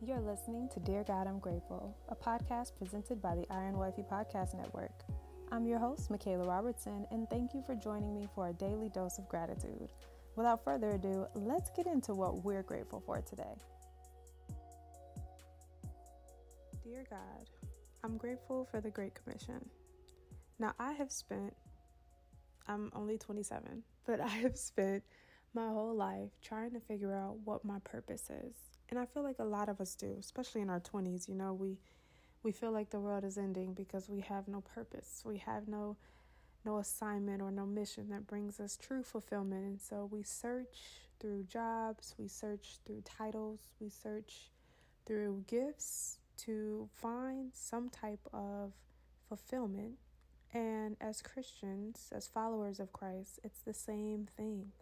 You're listening to Dear God, I'm Grateful, a podcast presented by the Iron Wifey Podcast Network. I'm your host, Michaela Robertson, and thank you for joining me for a daily dose of gratitude. Without further ado, let's get into what we're grateful for today. Dear God, I'm grateful for the Great Commission. Now, I have spent, I'm only 27, but I have spent my whole life trying to figure out what my purpose is. And I feel like a lot of us do, especially in our 20s, you know, we we feel like the world is ending because we have no purpose. We have no no assignment or no mission that brings us true fulfillment. And so we search through jobs, we search through titles, we search through gifts to find some type of fulfillment. And as Christians, as followers of Christ, it's the same thing.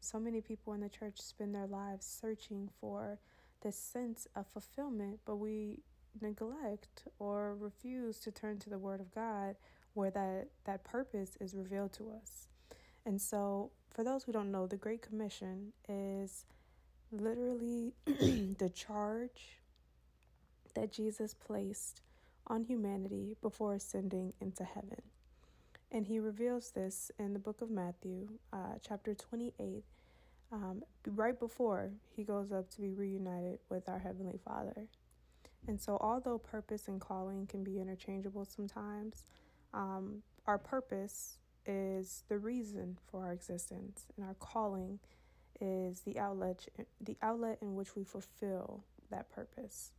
So many people in the church spend their lives searching for this sense of fulfillment, but we neglect or refuse to turn to the Word of God where that, that purpose is revealed to us. And so, for those who don't know, the Great Commission is literally the charge that Jesus placed on humanity before ascending into heaven. And he reveals this in the book of Matthew, uh, chapter 28, um, right before he goes up to be reunited with our Heavenly Father. And so, although purpose and calling can be interchangeable sometimes, um, our purpose is the reason for our existence, and our calling is the outlet, the outlet in which we fulfill that purpose.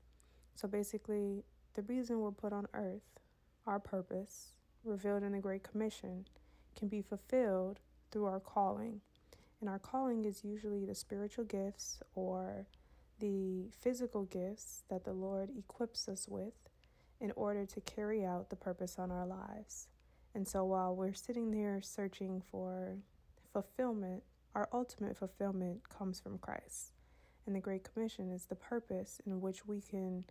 So, basically, the reason we're put on earth, our purpose, revealed in the Great Commission, can be fulfilled through our calling. And our calling is usually the spiritual gifts or the physical gifts that the Lord equips us with in order to carry out the purpose on our lives. And so while we're sitting there searching for fulfillment, our ultimate fulfillment comes from Christ. And the Great Commission is the purpose in which we can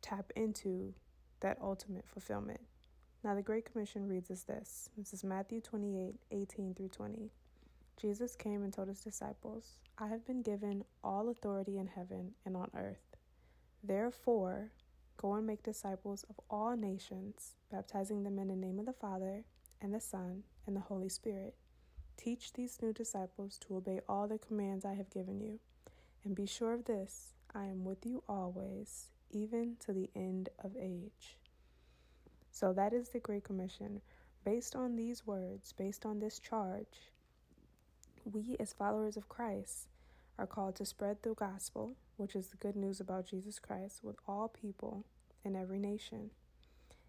tap into that ultimate fulfillment. Now, the Great Commission reads as this this is Matthew 28 18 through 20. Jesus came and told his disciples, I have been given all authority in heaven and on earth. Therefore, go and make disciples of all nations, baptizing them in the name of the Father, and the Son, and the Holy Spirit. Teach these new disciples to obey all the commands I have given you. And be sure of this I am with you always, even to the end of age. So that is the Great Commission. Based on these words, based on this charge, we, as followers of Christ, are called to spread the gospel, which is the good news about Jesus Christ, with all people in every nation.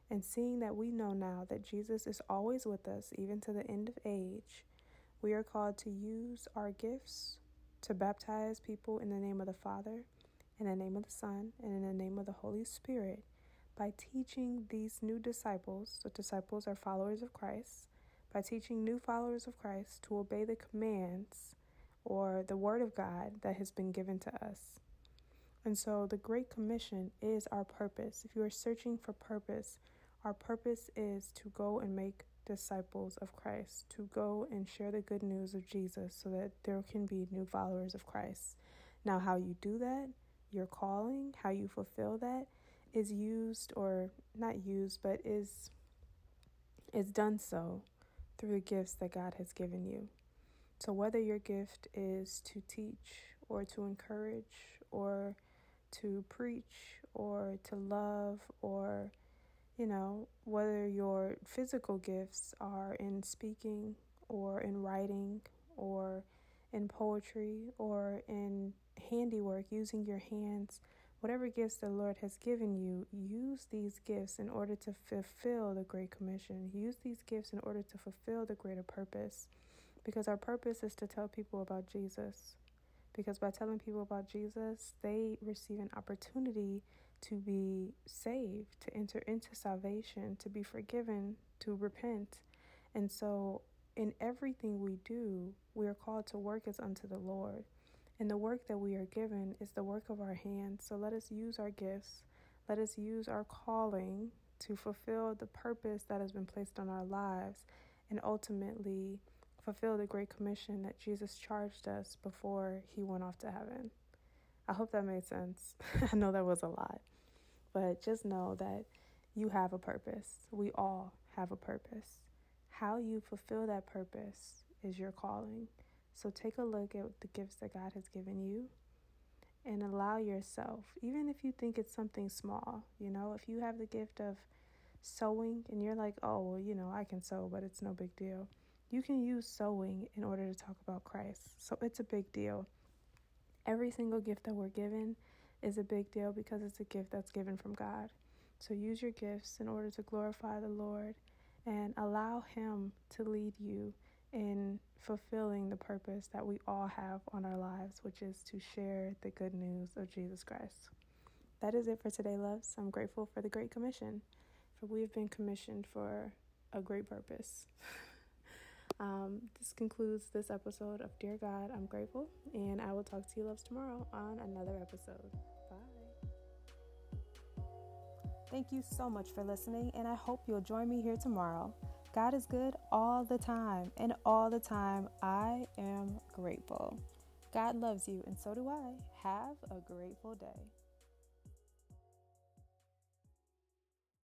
And seeing that we know now that Jesus is always with us, even to the end of age, we are called to use our gifts to baptize people in the name of the Father, in the name of the Son, and in the name of the Holy Spirit by teaching these new disciples, the disciples are followers of Christ, by teaching new followers of Christ to obey the commands or the Word of God that has been given to us. And so the Great Commission is our purpose. If you are searching for purpose, our purpose is to go and make disciples of Christ, to go and share the good news of Jesus so that there can be new followers of Christ. Now, how you do that, your calling, how you fulfill that, is used or not used, but is is done so through the gifts that God has given you. So, whether your gift is to teach or to encourage or to preach or to love or you know, whether your physical gifts are in speaking or in writing or in poetry or in handiwork, using your hands, whatever gifts the Lord has given you, use these gifts in order to fulfill the Great Commission. Use these gifts in order to fulfill the greater purpose. Because our purpose is to tell people about Jesus. Because by telling people about Jesus, they receive an opportunity to be saved, to enter into salvation, to be forgiven, to repent. And so, in everything we do, we are called to work as unto the Lord. And the work that we are given is the work of our hands. So let us use our gifts. Let us use our calling to fulfill the purpose that has been placed on our lives and ultimately fulfill the great commission that Jesus charged us before he went off to heaven. I hope that made sense. I know that was a lot, but just know that you have a purpose. We all have a purpose. How you fulfill that purpose is your calling. So take a look at the gifts that God has given you and allow yourself, even if you think it's something small, you know, if you have the gift of sewing and you're like, oh, well, you know, I can sew, but it's no big deal. You can use sewing in order to talk about Christ. So it's a big deal. Every single gift that we're given is a big deal because it's a gift that's given from God. So use your gifts in order to glorify the Lord and allow Him to lead you in fulfilling the purpose that we all have on our lives, which is to share the good news of Jesus Christ. That is it for today, loves. I'm grateful for the Great Commission, for we have been commissioned for a great purpose. um, this concludes this episode of Dear God, I'm grateful, and I will talk to you, loves, tomorrow on another episode. Bye. Thank you so much for listening, and I hope you'll join me here tomorrow. God is good all the time, and all the time I am grateful. God loves you, and so do I. Have a grateful day.